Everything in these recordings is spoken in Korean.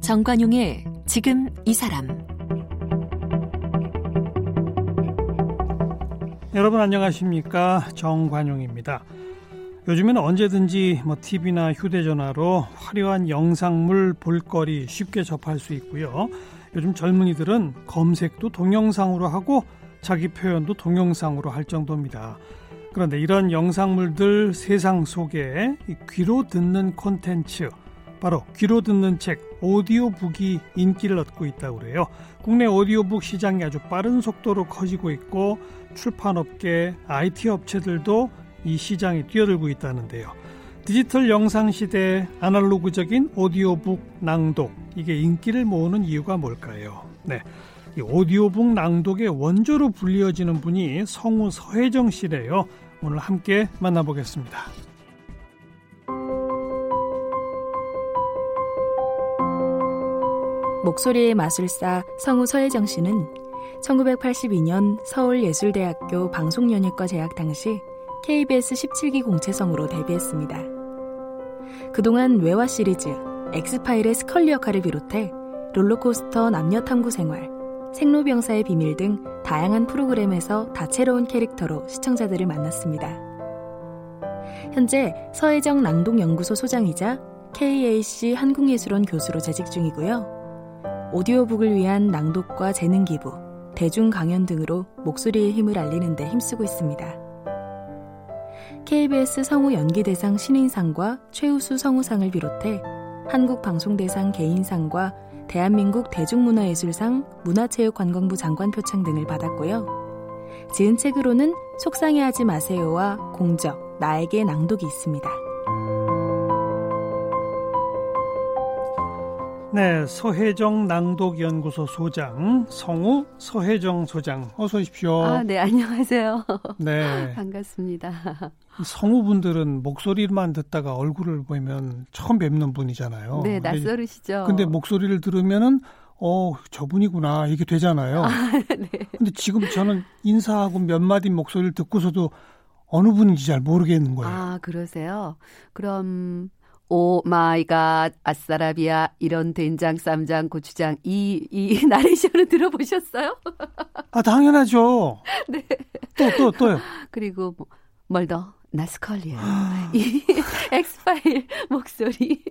정관용의 지금 이 사람 여러분 안녕하십니까 정관용입니다. 요즘에는 언제든지 뭐 TV나 휴대전화로 화려한 영상물 볼거리 쉽게 접할 수 있고요. 요즘 젊은이들은 검색도 동영상으로 하고 자기 표현도 동영상으로 할 정도입니다. 그런데 이런 영상물들 세상 속에 귀로 듣는 콘텐츠 바로 귀로 듣는 책 오디오북이 인기를 얻고 있다고 그래요. 국내 오디오북 시장이 아주 빠른 속도로 커지고 있고 출판업계, IT 업체들도 이 시장에 뛰어들고 있다는데요. 디지털 영상 시대 아날로그적인 오디오북 낭독 이게 인기를 모으는 이유가 뭘까요? 네. 이 오디오북 낭독의 원조로 불리어지는 분이 성우 서혜정 씨래요. 오늘 함께 만나보겠습니다. 목소리의 마술사 성우 서혜정 씨는 1982년 서울예술대학교 방송연예과 재학 당시 KBS 17기 공채성으로 데뷔했습니다. 그동안 외화 시리즈, 엑스파일의 스컬리 역할을 비롯해 롤러코스터 남녀 탐구 생활, 생로병사의 비밀 등 다양한 프로그램에서 다채로운 캐릭터로 시청자들을 만났습니다. 현재 서혜정 낭독연구소 소장이자 KAC 한국예술원 교수로 재직 중이고요. 오디오북을 위한 낭독과 재능 기부, 대중 강연 등으로 목소리의 힘을 알리는 데 힘쓰고 있습니다. KBS 성우 연기대상 신인상과 최우수 성우상을 비롯해 한국방송대상 개인상과 대한민국 대중문화예술상 문화체육관광부 장관 표창 등을 받았고요. 지은 책으로는 속상해하지 마세요와 공적, 나에게 낭독이 있습니다. 네, 서혜정 낭독연구소 소장 성우 서혜정 소장 어서 오십시오. 아, 네, 안녕하세요. 네. 반갑습니다. 성우분들은 목소리만 듣다가 얼굴을 보면 처음 뵙는 분이잖아요. 네, 낯설으시죠. 근데 목소리를 들으면은 어, 저분이구나 이게 되잖아요. 아, 네. 근데 지금 저는 인사하고 몇 마디 목소리를 듣고서도 어느 분인지 잘 모르겠는 거예요. 아, 그러세요? 그럼 oh my god 아싸라비아 이런 된장 쌈장 고추장 이 이 나레이션을 들어보셨어요? 아 당연하죠. 네. 또 또 또, 요 그리고 뭐, 멀더 나 스컬리에요. 이 엑스파일 목소리.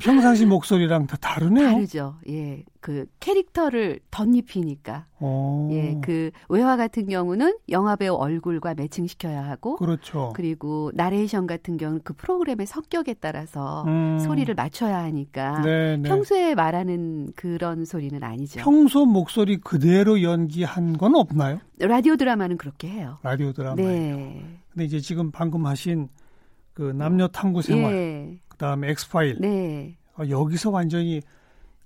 평상시 목소리랑 다 다르네요. 다르죠. 예. 그 캐릭터를 덧입히니까. 오. 예. 그 외화 같은 경우는 영화배우 얼굴과 매칭시켜야 하고. 그렇죠. 그리고 나레이션 같은 경우는 그 프로그램의 성격에 따라서 음. 소리를 맞춰야 하니까. 네, 네. 평소에 말하는 그런 소리는 아니죠. 평소 목소리 그대로 연기한 건 없나요? 라디오 드라마는 그렇게 해요. 라디오 드라마. 네. 근데 이제 지금 방금 하신 그 남녀 탐구 생활. 예. 그다음에 엑스파일. 네. 어, 여기서 완전히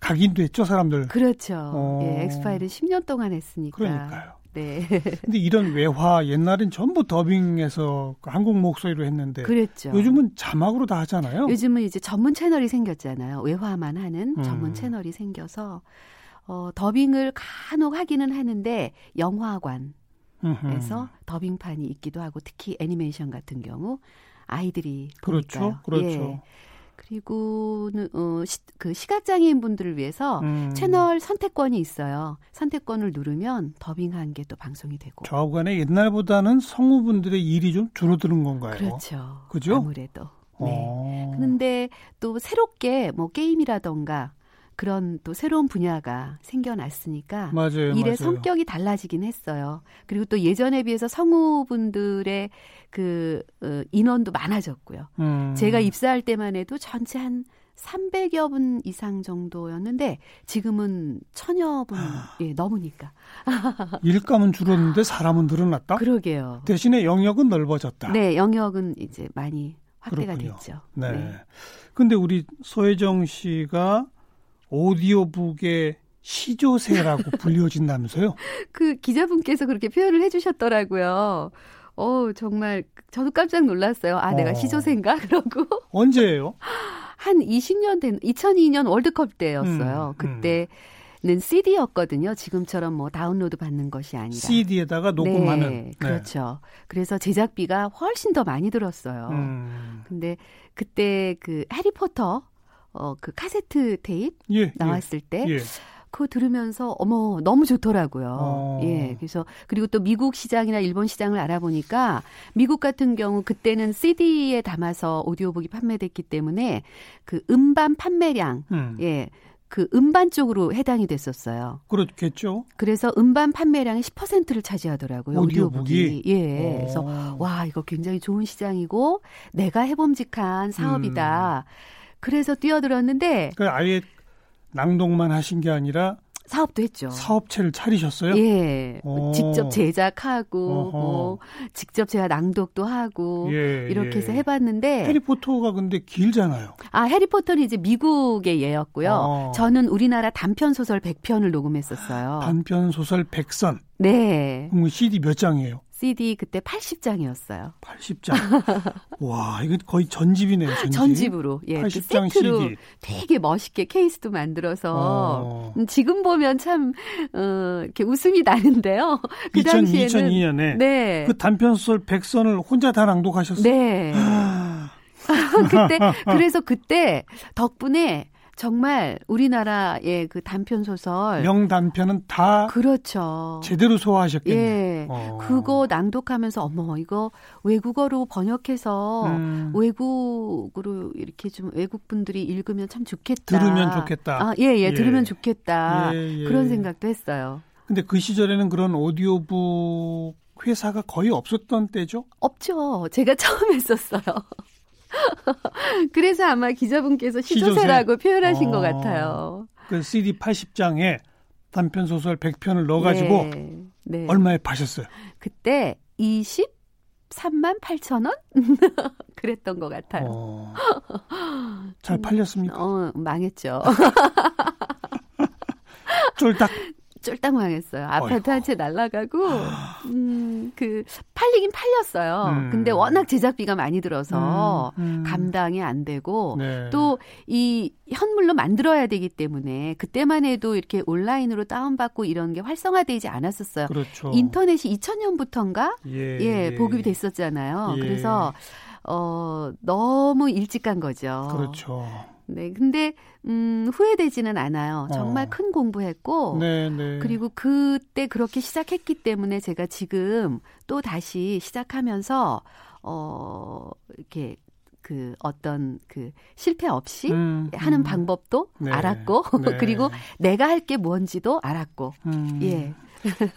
각인됐죠, 사람들. 그렇죠. 어. 예, 엑스파일은 10년 동안 했으니까. 그러니까요. 네. 근데 이런 외화 옛날엔 전부 더빙해서 그 한국 목소리로 했는데 그렇죠. 요즘은 자막으로 다 하잖아요. 요즘은 이제 전문 채널이 생겼잖아요. 외화만 하는 음. 전문 채널이 생겨서 어 더빙을 간혹 하기는 하는데 영화관 에서 더빙판이 있기도 하고 특히 애니메이션 같은 경우 아이들이 그렇죠. 보니까요. 그렇죠. 예. 그리고는 어, 시, 그 시각장애인 분들을 위해서 음. 채널 선택권이 있어요. 선택권을 누르면 더빙한 게 또 방송이 되고. 좌우간에 옛날보다는 성우분들의 일이 좀 줄어드는 건가요? 그렇죠. 그죠? 아무래도. 네. 어. 그런데 또 새롭게 뭐 게임이라던가 그런 또 새로운 분야가 생겨났으니까 맞아요, 일의 맞아요. 성격이 달라지긴 했어요. 그리고 또 예전에 비해서 성우분들의 그 어, 인원도 많아졌고요. 음. 제가 입사할 때만 해도 전체 한 300여 분 이상 정도였는데 지금은 천여 분 아. 예, 넘으니까. 일감은 줄었는데 사람은 늘어났다? 그러게요. 대신에 영역은 넓어졌다. 네, 영역은 이제 많이 확대가 그렇군요. 됐죠. 네. 네. 근데 우리 소혜정 씨가 오디오북의 시조세라고 불려진다면서요? 그 기자분께서 그렇게 표현을 해주셨더라고요. 어 정말 저도 깜짝 놀랐어요. 아, 어. 내가 시조세인가? 그러고. 언제예요? 한 20년 된, 2002년 월드컵 때였어요. 음, 그때 음. CD였거든요. 지금처럼 뭐 다운로드 받는 것이 아니라. CD에다가 녹음하는. 네, 그렇죠. 네. 그래서 제작비가 훨씬 더 많이 들었어요. 음. 근데 그때 그 해리포터 어, 그 카세트 테이프 예, 나왔을 예, 때 예. 그거 들으면서 어머 너무 좋더라고요. 어. 예. 그래서 그리고 또 미국 시장이나 일본 시장을 알아보니까 미국 같은 경우 그때는 CD에 담아서 오디오북이 판매됐기 때문에 그 음반 판매량 음. 예. 그 음반 쪽으로 해당이 됐었어요. 그렇겠죠. 그래서 음반 판매량의 10%를 차지하더라고요. 오디오북이. 오디오북이. 예. 오. 그래서 와, 이거 굉장히 좋은 시장이고 내가 해봄직한 사업이다. 음. 그래서 뛰어들었는데 그 아예 낭독만 하신 게 아니라 사업도 했죠. 사업체를 차리셨어요? 예. 오. 직접 제작하고 뭐 직접 제가 낭독도 하고 예, 이렇게 예. 해서 해봤는데 해리포터가 근데 길잖아요. 아 해리포터는 이제 미국의 예였고요. 어. 저는 우리나라 단편 소설 100편을 녹음했었어요. 단편 소설 100선. 네. 그럼 CD 몇 장이에요? CD 그때 80장이었어요. 80장. 와, 이거 거의 전집이네요, 전집. 전집으로. 예. 80장 그 CD. 되게 멋있게 케이스도 만들어서 어. 음, 지금 보면 참 어, 이렇게 웃음이 나는데요. 그 2000, 당시에는 2002년에 네. 그 단편 소설 100선을 혼자 다 낭독하셨어요. 네. 그때 그래서 그때 덕분에 정말 우리나라의 그 단편 소설 명단편은 다 그렇죠. 제대로 소화하셨겠네요. 예. 어. 그거 낭독하면서 어머 이거 외국어로 번역해서 음. 외국으로 이렇게 좀 외국 분들이 읽으면 참 좋겠다. 들으면 좋겠다. 아, 예, 예, 예. 들으면 좋겠다. 예, 예. 그런 생각도 했어요. 근데 그 시절에는 그런 오디오북 회사가 거의 없었던 때죠? 없죠. 제가 처음 했었어요. 그래서 아마 기자분께서 시조새라고 시조새? 표현하신 어, 것 같아요. 그 CD 80장에 단편 소설 100편을 넣어가지고 네, 네. 얼마에 파셨어요? 그때 23만 8천 원? 그랬던 것 같아요. 어, 잘 팔렸습니까? 어, 망했죠. 쫄딱 쫄딱 망했어요. 아파트 한 채 날라가고 음, 그 팔리긴 팔렸어요. 음. 근데 워낙 제작비가 많이 들어서 음. 음. 감당이 안 되고 네. 또이 현물로 만들어야 되기 때문에 그때만 해도 이렇게 온라인으로 다운받고 이런 게 활성화되지 않았었어요. 그렇죠. 인터넷이 2000년부터인가 예, 예 보급이 됐었잖아요. 예. 그래서 어 너무 일찍 간 거죠. 그렇죠. 네, 근데 음 후회되지는 않아요. 정말 어. 큰 공부했고 네, 네. 그리고 그때 그렇게 시작했기 때문에 제가 지금 또 다시 시작하면서 어 이렇게 그 어떤 그 실패 없이 음, 하는 음. 방법도 네. 알았고 네. 그리고 내가 할 게 뭔지도 알았고 음. 예.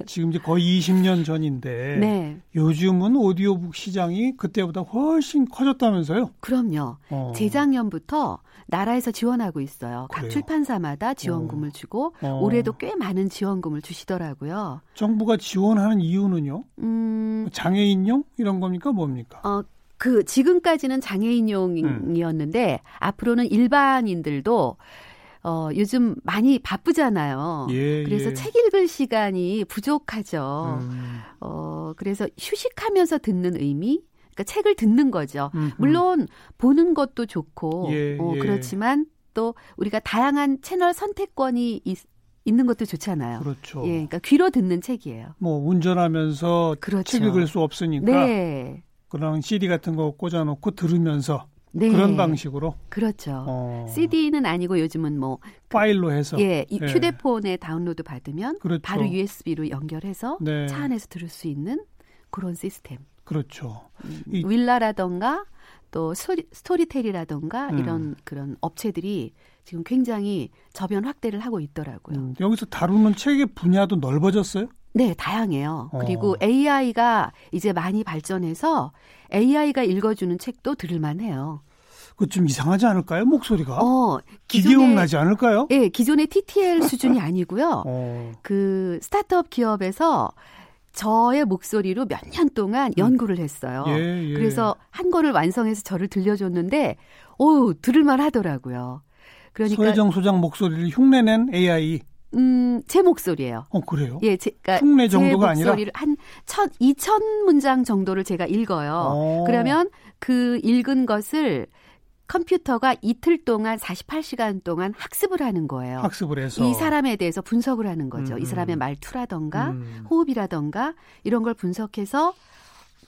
지금 이제 거의 20년 전인데 네. 요즘은 오디오북 시장이 그때보다 훨씬 커졌다면서요? 그럼요. 어. 재작년부터 나라에서 지원하고 있어요. 그래요? 각 출판사마다 지원금을 어. 주고 어. 올해도 꽤 많은 지원금을 주시더라고요. 정부가 지원하는 이유는요? 음... 장애인용 이런 겁니까 뭡니까? 어, 그 지금까지는 장애인용이었는데 음. 앞으로는 일반인들도 어, 요즘 많이 바쁘잖아요. 예, 그래서 예. 책 읽을 시간이 부족하죠. 음. 어, 그래서 휴식하면서 듣는 의미, 그러니까 책을 듣는 거죠. 음흠. 물론 보는 것도 좋고, 예, 어, 예. 그렇지만 또 우리가 다양한 채널 선택권이 있, 있는 것도 좋잖아요. 그렇죠. 예, 그러니까 귀로 듣는 책이에요. 뭐 운전하면서 그렇죠. 책 읽을 수 없으니까 네. 그런 CD 같은 거 꽂아놓고 들으면서 네. 그런 방식으로. 그렇죠. 어. CD는 아니고 요즘은 뭐 파일로 해서 예, 이 예. 휴대폰에 다운로드 받으면 그렇죠. 바로 USB로 연결해서 네. 차 안에서 들을 수 있는 그런 시스템. 그렇죠. 음, 이, 윌라라던가 또 스토리텔이라던가 음. 이런 그런 업체들이 지금 굉장히 저변 확대를 하고 있더라고요. 음, 여기서 다루는 책의 분야도 넓어졌어요? 네, 다양해요. 어. 그리고 AI가 이제 많이 발전해서 AI가 읽어주는 책도 들을만 해요. 그 좀 이상하지 않을까요? 목소리가? 어, 기계음 나지 않을까요? 예, 기존의 TTL 수준이 아니고요. 어. 그 스타트업 기업에서 저의 목소리로 몇 년 동안 음. 연구를 했어요. 예, 예. 그래서 한 권을 완성해서 저를 들려줬는데, 오, 들을만 하더라고요. 그러니까. 서혜정 소장 목소리를 흉내낸 AI. 음, 제 목소리예요. 어, 그래요? 예, 제, 그러니까 흉내 정도가 제 목소리를 아니라 한 천, 이천 문장 정도를 제가 읽어요. 오. 어. 그러면 그 읽은 것을 컴퓨터가 이틀 동안 48시간 동안 학습을 하는 거예요. 학습을 해서 이 사람에 대해서 분석을 하는 거죠. 음, 이 사람의 음. 말투라던가 음. 호흡이라던가 이런 걸 분석해서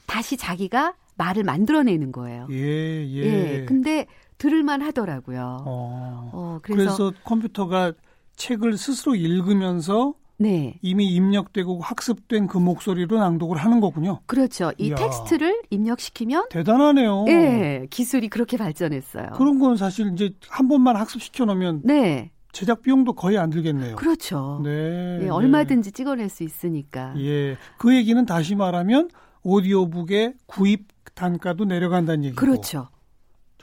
다시 자기가 말을 만들어내는 거예요. 예, 예. 예 근데 들을만 하더라고요. 어, 어 그래서, 그래서 컴퓨터가 책을 스스로 읽으면서 네. 이미 입력되고 학습된 그 목소리로 낭독을 하는 거군요. 그렇죠. 이 이야. 텍스트를 입력시키면 대단하네요. 네, 기술이 그렇게 발전했어요. 그런 건 사실 이제 한 번만 학습시켜 놓으면 네. 제작 비용도 거의 안 들겠네요. 그렇죠. 네, 예, 네. 얼마든지 찍어낼 수 있으니까. 예. 그 얘기는 다시 말하면 오디오북의 구입 단가도 내려간다는 얘기고. 그렇죠.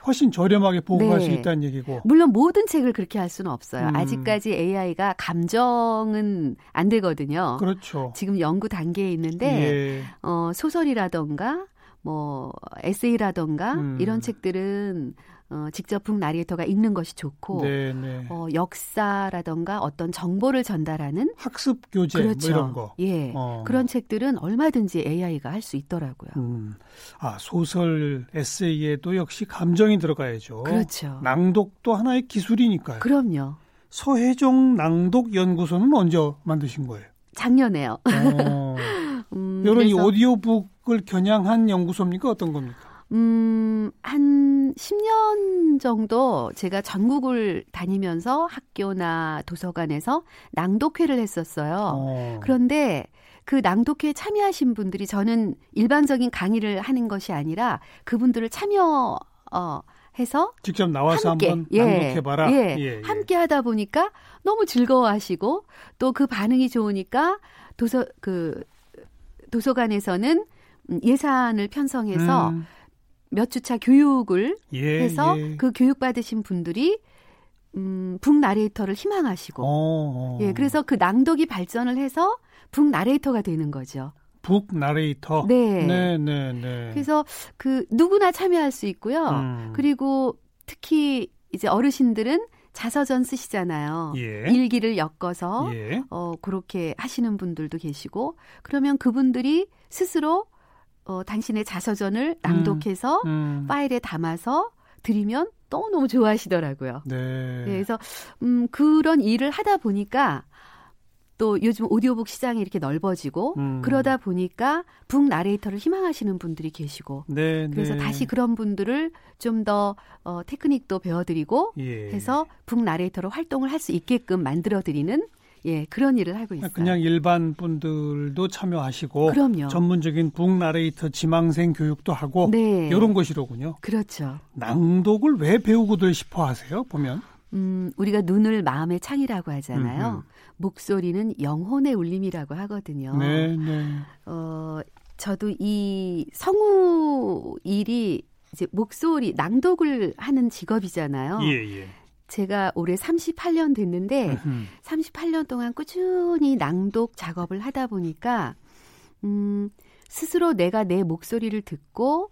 훨씬 저렴하게 보급할 네. 수 있다는 얘기고. 물론 모든 책을 그렇게 할 수는 없어요. 음. 아직까지 AI가 감정은 안 되거든요. 그렇죠. 지금 연구 단계에 있는데 예. 어, 소설이라던가 뭐 에세이라던가 음. 이런 책들은 어, 직접 북 나리에터가 읽는 것이 좋고 네네. 네. 어, 역사라던가 어떤 정보를 전달하는 학습 교재 뭐 그렇죠. 뭐 이런 거. 예. 어. 그런 책들은 얼마든지 AI가 할 수 있더라고요. 음. 아, 소설 에세이에도 역시 감정이 들어가야죠. 그렇죠. 낭독도 하나의 기술이니까요. 그럼요. 서혜종 낭독 연구소는 언제 만드신 거예요? 작년에요. 어. 음, 이런. 이 오디오북을 겨냥한 연구소입니까? 어떤 겁니까? 음, 한 10년 정도 제가 전국을 다니면서 학교나 도서관에서 낭독회를 했었어요. 어. 그런데 그 낭독회에 참여하신 분들이 저는 일반적인 강의를 하는 것이 아니라 그분들을 참여, 어, 해서 직접 나와서 함께, 한번 예, 낭독해 봐라. 예, 예, 예, 함께 하다 보니까 너무 즐거워하시고 또 그 반응이 좋으니까 도서 그 도서관에서는 예산을 편성해서 음. 몇 주차 교육을 예, 해서 예. 그 교육 받으신 분들이 음, 북 나레이터를 희망하시고 어, 어. 예 그래서 그 낭독이 발전을 해서 북 나레이터가 되는 거죠. 북 나레이터. 네. 네, 네, 네. 그래서 그 누구나 참여할 수 있고요. 음. 그리고 특히 이제 어르신들은 자서전 쓰시잖아요. 예. 일기를 엮어서 예. 어 그렇게 하시는 분들도 계시고 그러면 그분들이 스스로 어, 당신의 자서전을 음. 낭독해서 음, 음. 파일에 담아서 드리면 너무너무 좋아하시더라고요. 네. 네. 그래서 음, 그런 일을 하다 보니까 또 요즘 오디오북 시장이 이렇게 넓어지고 음. 그러다 보니까 북 나레이터를 희망하시는 분들이 계시고 네, 그래서 네. 다시 그런 분들을 좀 더 어, 테크닉도 배워드리고 예. 해서 북 나레이터로 활동을 할 수 있게끔 만들어드리는 예, 그런 일을 하고 있어요. 그냥 일반 분들도 참여하시고 그럼요. 전문적인 북나레이터 지망생 교육도 하고 네. 이런 것이로군요. 그렇죠. 낭독을 왜 배우고들 싶어 하세요? 보면 음, 우리가 눈을 마음의 창이라고 하잖아요. 음흠. 목소리는 영혼의 울림이라고 하거든요. 네, 네. 어, 저도 이 성우 일이 이제 목소리 낭독을 하는 직업이잖아요. 예, 예. 제가 올해 38년 됐는데 으흠. 38년 동안 꾸준히 낭독 작업을 하다 보니까 음, 스스로 내가 내 목소리를 듣고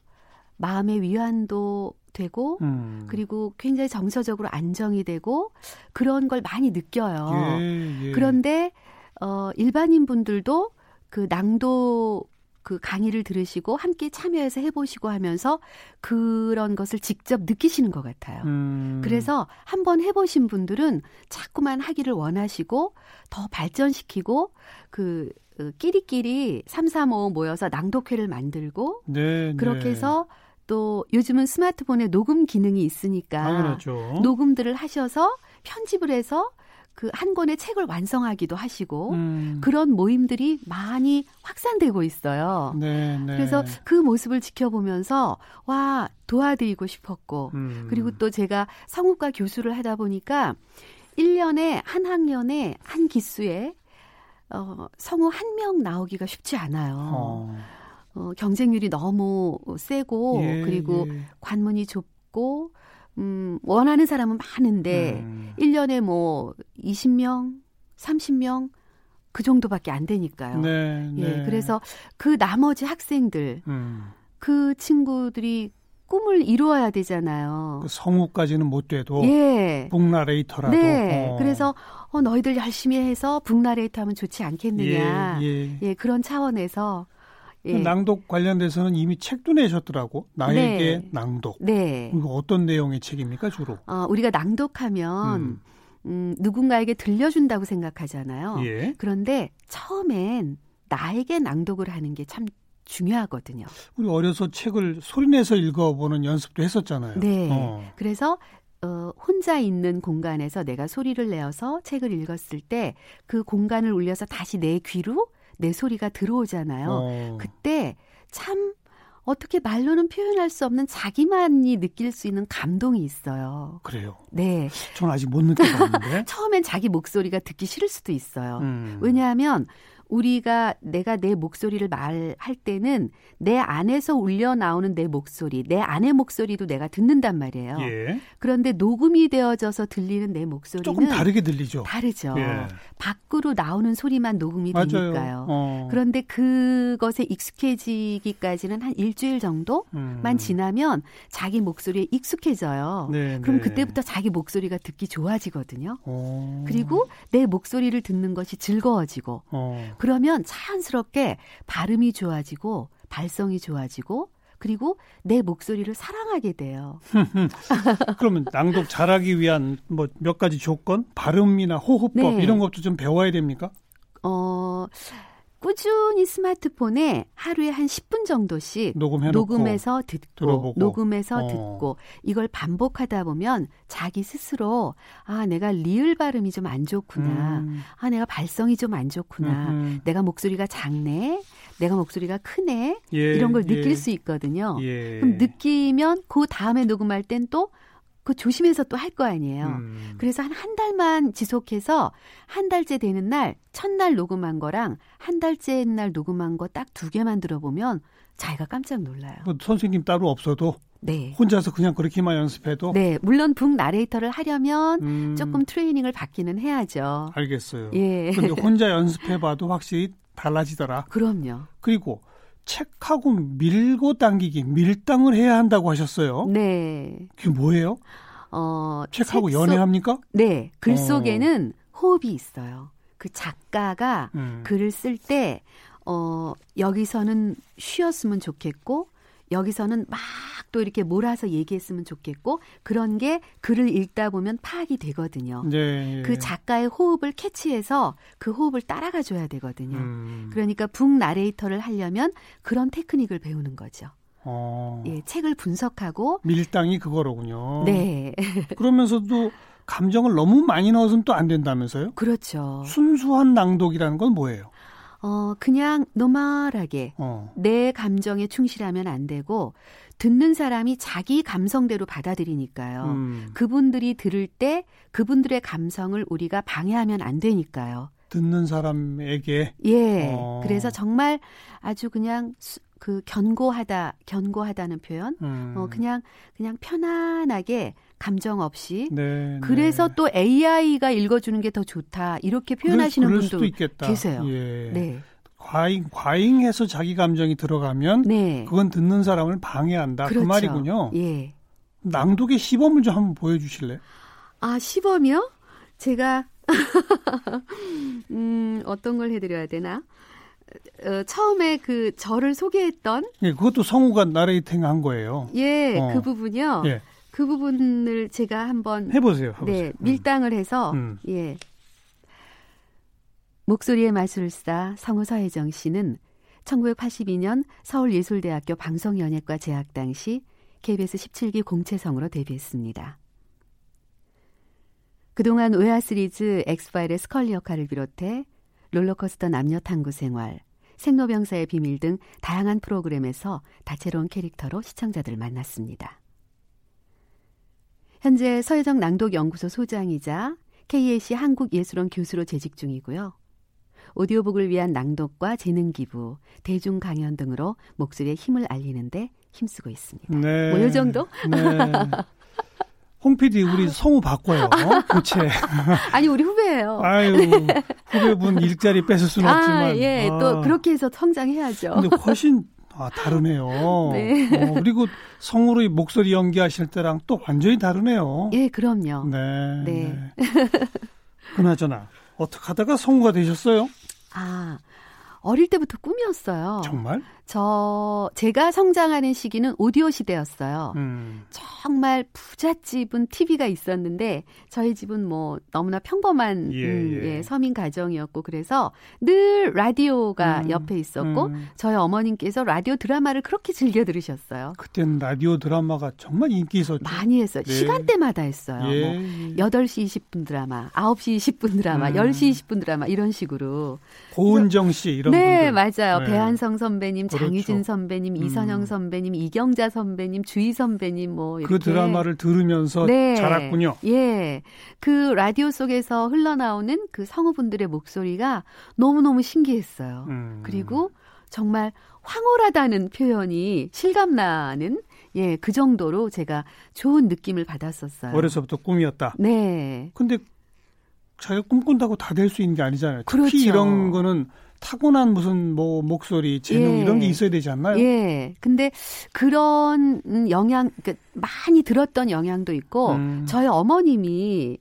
마음의 위안도 되고 음. 그리고 굉장히 정서적으로 안정이 되고 그런 걸 많이 느껴요. 예, 예. 그런데 어 일반인 분들도 그 낭독 그 강의를 들으시고 함께 참여해서 해보시고 하면서 그런 것을 직접 느끼시는 것 같아요. 음. 그래서 한번 해보신 분들은 자꾸만 하기를 원하시고 더 발전시키고 그, 그 끼리끼리 삼삼오오 모여서 낭독회를 만들고 네, 그렇게 네. 해서 또 요즘은 스마트폰에 녹음 기능이 있으니까 당연하죠. 녹음들을 하셔서 편집을 해서 그 한 권의 책을 완성하기도 하시고 음. 그런 모임들이 많이 확산되고 있어요. 네, 네. 그래서 그 모습을 지켜보면서 와 도와드리고 싶었고 음. 그리고 또 제가 성우과 교수를 하다 보니까 1년에 한 학년에 한 기수에 어, 성우 한 명 나오기가 쉽지 않아요. 어. 어, 경쟁률이 너무 세고 예, 그리고 예. 관문이 좁고 음, 원하는 사람은 많은데 음. 1년에 뭐 20명, 30명 그 정도밖에 안 되니까요. 네, 네. 예, 그래서 그 나머지 학생들 음. 그 친구들이 꿈을 이루어야 되잖아요. 그 성우까지는 못 돼도 예. 북나레이터라도. 네. 어. 그래서 어, 너희들 열심히 해서 북나레이터 하면 좋지 않겠느냐. 예, 예. 예, 그런 차원에서 예. 낭독 관련돼서는 이미 책도 내셨더라고. 나에게 네. 낭독. 네. 이거 어떤 내용의 책입니까 주로? 어, 우리가 낭독하면 음. 음, 누군가에게 들려준다고 생각하잖아요. 예. 그런데 처음엔 나에게 낭독을 하는 게 참 중요하거든요. 우리 어려서 책을 소리내서 읽어보는 연습도 했었잖아요. 네. 어. 그래서 어, 혼자 있는 공간에서 내가 소리를 내어서 책을 읽었을 때 그 공간을 울려서 다시 내 귀로 내 소리가 들어오잖아요. 어. 그때 참 어떻게 말로는 표현할 수 없는 자기만이 느낄 수 있는 감동이 있어요. 그래요? 네. 저는 아직 못 느껴봤는데. 처음엔 자기 목소리가 듣기 싫을 수도 있어요. 음. 왜냐하면 우리가 내가 내 목소리를 말할 때는 내 안에서 울려 나오는 내 목소리, 내 안의 목소리도 내가 듣는단 말이에요. 예. 그런데 녹음이 되어져서 들리는 내 목소리는 조금 다르게 들리죠. 다르죠. 예. 밖으로 나오는 소리만 녹음이 맞아요. 되니까요. 어. 그런데 그것에 익숙해지기까지는 한 일주일 정도만 음. 지나면 자기 목소리에 익숙해져요. 네, 그럼 네. 그때부터 자기 목소리가 듣기 좋아지거든요. 오. 어. 그리고 내 목소리를 듣는 것이 즐거워지고 어. 그러면 자연스럽게 발음이 좋아지고 발성이 좋아지고 그리고 내 목소리를 사랑하게 돼요. 그러면 낭독 잘하기 위한 뭐 몇 가지 조건, 발음이나 호흡법 네. 이런 것도 좀 배워야 됩니까? 어, 꾸준히 스마트폰에 하루에 한 10분 정도씩 녹음해서 듣고 들어보고. 녹음해서 어. 듣고 이걸 반복하다 보면 자기 스스로 아 내가 리을 발음이 좀 안 좋구나 음. 아 내가 발성이 좀 안 좋구나 음흠. 내가 목소리가 작네 내가 목소리가 크네 예, 이런 걸 느낄 예. 수 있거든요 예. 그럼 느끼면 그 다음에 녹음할 땐 또 그 조심해서 또 할 거 아니에요. 음. 그래서 한 한 달만 지속해서 한 달째 되는 날 첫날 녹음한 거랑 한 달째 날 녹음한 거 딱 두 개만 들어보면 자기가 깜짝 놀라요. 뭐 선생님 따로 없어도 네. 혼자서 그냥 그렇게만 연습해도 네, 물론 북 나레이터를 하려면 음. 조금 트레이닝을 받기는 해야죠. 알겠어요. 예. 근데 혼자 연습해 봐도 확실히 달라지더라. 그럼요. 그리고 책하고 밀고 당기기, 밀당을 해야 한다고 하셨어요. 네. 그게 뭐예요? 어, 책하고 책 연애합니까? 네. 글 어. 속에는 어. 호흡이 있어요. 그 작가가 음. 글을 쓸 때, 어, 여기서는 쉬었으면 좋겠고, 여기서는 막 또 이렇게 몰아서 얘기했으면 좋겠고 그런 게 글을 읽다 보면 파악이 되거든요. 네. 그 작가의 호흡을 캐치해서 그 호흡을 따라가 줘야 되거든요. 음. 그러니까 book 나레이터를 하려면 그런 테크닉을 배우는 거죠. 어. 예, 책을 분석하고 밀당이 그거로군요. 네. 그러면서도 감정을 너무 많이 넣어서는 또 안 된다면서요? 그렇죠. 순수한 낭독이라는 건 뭐예요? 어, 그냥 normal하게 어. 내 감정에 충실하면 안 되고 듣는 사람이 자기 감성대로 받아들이니까요. 음. 그분들이 들을 때 그분들의 감성을 우리가 방해하면 안 되니까요. 듣는 사람에게 예. 어. 그래서 정말 아주 그냥 수, 그 견고하다 견고하다는 표현 음. 어 그냥 그냥 편안하게 감정 없이 네, 그래서 네. 또 AI가 읽어주는 게 더 좋다 이렇게 표현하시는 그럴, 그럴 분도 계세요. 예. 네. 과잉 과잉해서 자기 감정이 들어가면 네. 그건 듣는 사람을 방해한다 그 그렇죠. 그 말이군요. 예. 낭독의 시범을 좀 한번 보여주실래요? 아 시범이요? 제가 음 어떤 걸 해드려야 되나? 어, 처음에 그 저를 소개했던 예, 그것도 성우가 나레이팅 한 거예요. 예, 어. 그 부분이요. 예. 그 부분을 제가 한번 해보세요. 해보세요. 네, 음. 밀당을 해서 음. 예. 목소리의 마술사 성우 서혜정 씨는 1982년 서울예술대학교 방송연예과 재학 당시 KBS 17기 공채 성우로 데뷔했습니다. 그동안 외화 시리즈 엑스파일의 스컬리 역할을 비롯해 롤러코스터 남녀 탐구 생활, 생로병사의 비밀 등 다양한 프로그램에서 다채로운 캐릭터로 시청자들을 만났습니다. 현재 서혜정 낭독연구소 소장이자 KAC 한국예술원 교수로 재직 중이고요. 오디오북을 위한 낭독과 재능 기부, 대중 강연 등으로 목소리의 힘을 알리는데 힘쓰고 있습니다. 네. 뭐 이 정도? 네. 홍 PD 우리 성우 바꿔요. 교체. 아니 우리 후배예요. 아유 후배분 일자리 뺏을 수는 아, 없지만. 예, 아. 또 그렇게 해서 성장해야죠. 근데 훨씬 아, 다르네요. 네. 어, 그리고 성우의 목소리 연기하실 때랑 또 완전히 다르네요. 예, 그럼요. 네. 네. 네. 그나저나 어떻게 하다가 성우가 되셨어요? 아, 어릴 때부터 꿈이었어요. 정말? 저 제가 성장하는 시기는 오디오 시대였어요. 음. 정말 부잣집은 TV가 있었는데 저희 집은 뭐 너무나 평범한 예, 음, 예. 예, 서민 가정이었고 그래서 늘 라디오가 음, 옆에 있었고 음. 저희 어머님께서 라디오 드라마를 그렇게 즐겨 들으셨어요. 그때는 라디오 드라마가 정말 인기 있었죠. 많이 했어요. 네. 시간대마다 했어요. 예, 뭐 8시 20분 드라마, 9시 20분 드라마, 음. 10시 20분 드라마 이런 식으로. 고은정 씨 이런 네, 분들. 맞아요. 네. 배한성 선배님, 그렇죠. 장희진 선배님, 음. 이선영 선배님, 이경자 선배님, 주희 선배님 뭐 이렇게 그 드라마를 들으면서 네. 자랐군요. 예. 그 라디오 속에서 흘러나오는 그 성우분들의 목소리가 너무 너무 신기했어요. 음. 그리고 정말 황홀하다는 표현이 실감나는 예, 그 정도로 제가 좋은 느낌을 받았었어요. 어려서부터 꿈이었다. 네. 근데 자기가 꿈꾼다고 다 될 수 있는 게 아니잖아요. 그렇죠. 특히 이런 거는 타고난 무슨 뭐 목소리, 재능 예. 이런 게 있어야 되지 않나요? 예. 근데 그런 영향, 그러니까 많이 들었던 영향도 있고 음. 저희 어머님이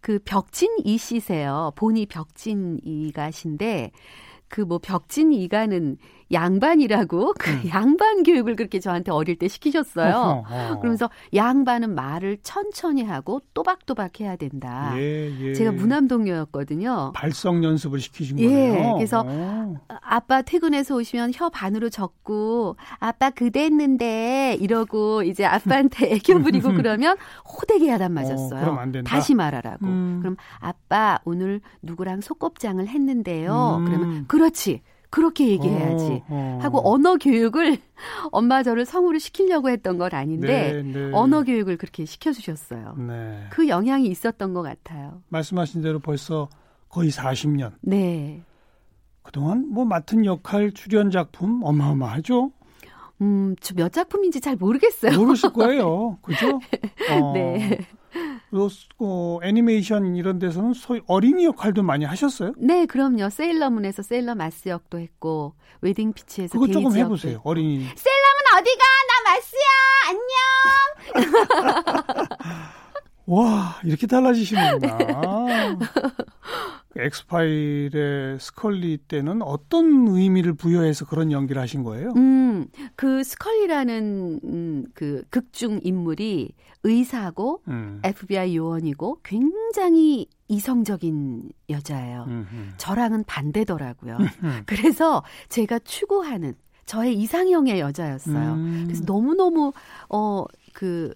그 벽진 이씨세요. 본이 벽진 이가신데 그 뭐 벽진 이가는 양반이라고 그 음. 양반 교육을 그렇게 저한테 어릴 때 시키셨어요. 어허, 어. 그러면서 양반은 말을 천천히 하고 또박또박 해야 된다. 예, 예. 제가 무남동녀였거든요. 발성 연습을 시키신 예, 거예요. 그래서 오. 아빠 퇴근해서 오시면 혀 반으로 적고 아빠 그대 했는데 이러고 이제 아빠한테 애교 부리고 그러면 호되게 야단 맞았어요. 어, 그럼 안 된다. 다시 말하라고. 음. 그럼 아빠 오늘 누구랑 속곱장을 했는데요. 음. 그러면 그렇지. 그렇게 얘기해야지 어, 어. 하고 언어 교육을 엄마 저를 성우를 시키려고 했던 건 아닌데 네, 네. 언어 교육을 그렇게 시켜주셨어요. 네. 그 영향이 있었던 것 같아요. 말씀하신 대로 벌써 거의 40년. 네. 그동안 뭐 맡은 역할 출연 작품 어마어마하죠. 음, 몇 작품인지 잘 모르겠어요. 모르실 거예요. 그죠? 어. 네. 어, 애니메이션 이런 데서는 소위 어린이 역할도 많이 하셨어요? 네, 그럼요. 세일러문에서 세일러 마스 역도 했고 웨딩 피치에서 그거 조금 해보세요. 어린이. 세일러문 어디가? 나 마스야. 안녕. 와, 이렇게 달라지시는구나. 엑스파일의 스컬리 때는 어떤 의미를 부여해서 그런 연기를 하신 거예요? 음, 그 스컬리라는 음, 그 극중 인물이 의사고 음. FBI 요원이고 굉장히 이성적인 여자예요. 음흠. 저랑은 반대더라고요. 그래서 제가 추구하는 저의 이상형의 여자였어요. 음. 그래서 너무너무 어 그그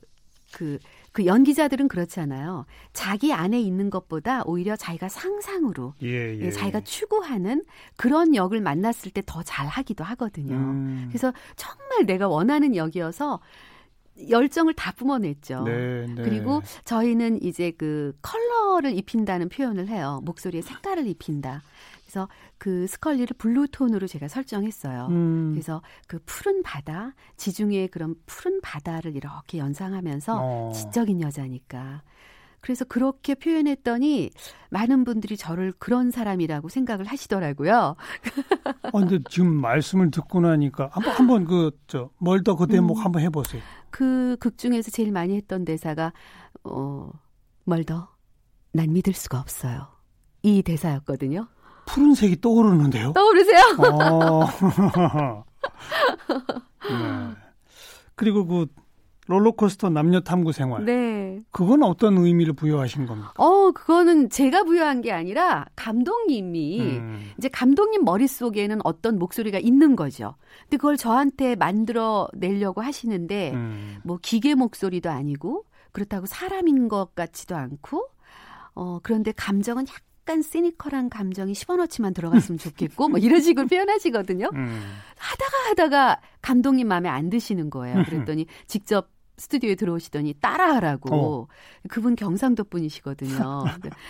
그, 그 연기자들은 그렇잖아요. 자기 안에 있는 것보다 오히려 자기가 상상으로 예, 예. 예 자기가 추구하는 그런 역을 만났을 때 더 잘하기도 하거든요. 음. 그래서 정말 내가 원하는 역이어서 열정을 다 뿜어냈죠. 네, 네. 그리고 저희는 이제 그 컬러를 입힌다는 표현을 해요. 목소리에 색깔을 입힌다. 그래서 그 스컬리를 블루톤으로 제가 설정했어요. 음. 그래서 그 푸른 바다, 지중해의 그런 푸른 바다를 이렇게 연상하면서 어. 지적인 여자니까. 그래서 그렇게 표현했더니 많은 분들이 저를 그런 사람이라고 생각을 하시더라고요. 아, 근데 지금 말씀을 듣고 나니까 한번 한번 그 저 멀더 그 대목 음. 한번 해보세요. 그 극 중에서 제일 많이 했던 대사가 어 멀더 난 믿을 수가 없어요. 이 대사였거든요. 푸른색이 떠오르는데요. 떠오르세요? 어. 네. 그리고 그 롤러코스터 남녀 탐구 생활. 네. 그건 어떤 의미를 부여하신 겁니까? 어, 그거는 제가 부여한 게 아니라 감독님이 음. 이제 감독님 머릿속에는 어떤 목소리가 있는 거죠. 근데 그걸 저한테 만들어 내려고 하시는데 음. 뭐 기계 목소리도 아니고 그렇다고 사람인 것 같지도 않고 어, 그런데 감정은 약간 약간 시니컬한 감정이 10원어치만 들어갔으면 좋겠고 뭐 이런 식으로 표현하시거든요. 음. 하다가 하다가 감독님 마음에 안 드시는 거예요. 그랬더니 직접 스튜디오에 들어오시더니 따라하라고. 어. 그분 경상도 분이시거든요.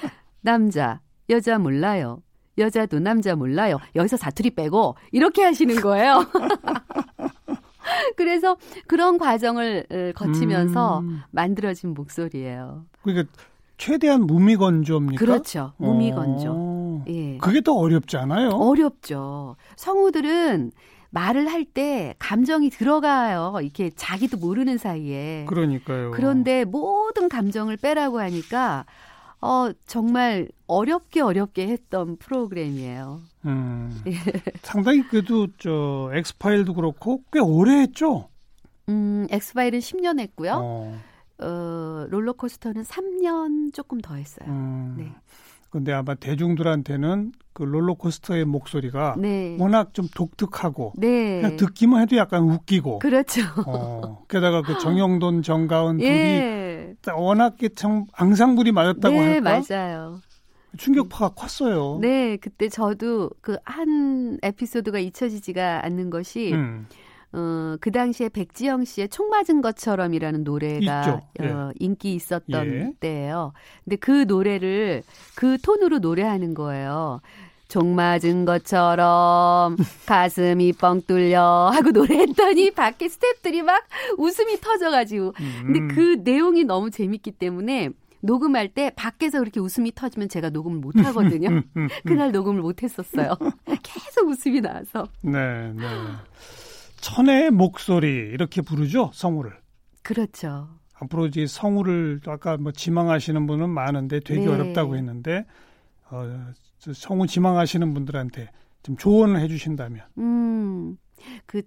남자, 여자 몰라요. 여자도 남자 몰라요. 여기서 사투리 빼고 이렇게 하시는 거예요. 그래서 그런 과정을 거치면서 음. 만들어진 목소리예요. 그러니까 최대한 무미 건조입니까? 그렇죠. 무미 건조. 어. 예. 그게 더 어렵지 않아요? 어렵죠. 성우들은 말을 할 때 감정이 들어가요. 이렇게 자기도 모르는 사이에. 그러니까요. 그런데 모든 감정을 빼라고 하니까 어 정말 어렵게 어렵게 했던 프로그램이에요. 음, 예. 상당히 그래도 저 엑스파일도 그렇고 꽤 오래 했죠. 음, 엑스파일은 10년 했고요. 어. 어, 롤러코스터는 3년 조금 더 했어요. 음. 네. 근데 아마 대중들한테는 그 롤러코스터의 목소리가 네. 워낙 좀 독특하고 네. 그냥 듣기만 해도 약간 웃기고 그렇죠. 어, 게다가 그 정영돈 정가은 예. 둘이 워낙 참 앙상블이 맞았다고 네, 할까? 맞아요. 충격파가 컸어요. 네, 그때 저도 그 한 에피소드가 잊혀지지가 않는 것이 음. 어, 그 당시에 백지영 씨의 총 맞은 것처럼이라는 노래가 어, 예. 인기 있었던 예. 때예요. 근데 그 노래를 그 톤으로 노래하는 거예요. 종 맞은 것처럼 가슴이 뻥 뚫려 하고 노래했더니 밖에 스탭들이 막 웃음이 터져가지고. 근데 음. 그 내용이 너무 재밌기 때문에 녹음할 때 밖에서 그렇게 웃음이 터지면 제가 녹음을 못 하거든요. 음, 음, 그날 녹음을 못 했었어요. 계속 웃음이 나서. 네, 네. 천의 목소리 이렇게 부르죠 성우를. 그렇죠. 앞으로 이제 성우를 아까 뭐 지망하시는 분은 많은데 되게 네. 어렵다고 했는데 어, 성우 지망하시는 분들한테 좀 조언을 해주신다면. 음, 그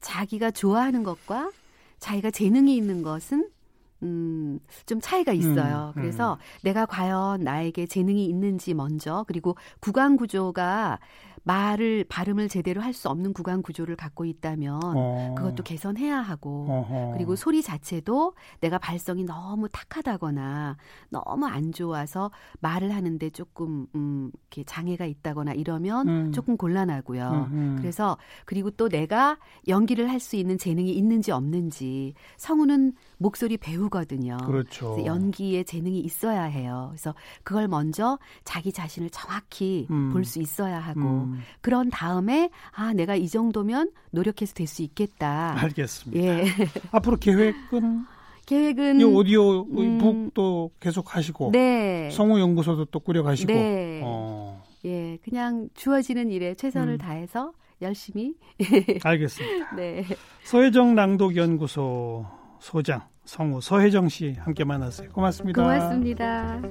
자기가 좋아하는 것과 자기가 재능이 있는 것은 음, 좀 차이가 있어요. 음, 음. 그래서 내가 과연 나에게 재능이 있는지 먼저, 그리고 구강 구조가 말을 발음을 제대로 할 수 없는 구강 구조를 갖고 있다면 어. 그것도 개선해야 하고 어허. 그리고 소리 자체도 내가 발성이 너무 탁하다거나 너무 안 좋아서 말을 하는데 조금 음 이렇게 장애가 있다거나 이러면 음. 조금 곤란하고요. 음음. 그래서 그리고 또 내가 연기를 할 수 있는 재능이 있는지 없는지 성우는 목소리 배우거든요. 그렇죠. 연기에 재능이 있어야 해요. 그래서 그걸 먼저 자기 자신을 정확히 음. 볼수 있어야 하고 음. 그런 다음에 아 내가 이 정도면 노력해서 될 수 있겠다. 알겠습니다. 예. 앞으로 계획은 계획은 이 오디오 음, 북도 계속 하시고 네. 성우 연구소도 또 꾸려 가시고 네. 어. 예, 그냥 주어지는 일에 최선을 음. 다해서 열심히 알겠습니다. 네. 서혜정 낭독 연구소 소장 성우 서혜정 씨 함께 만났어요. 고맙습니다. 고맙습니다.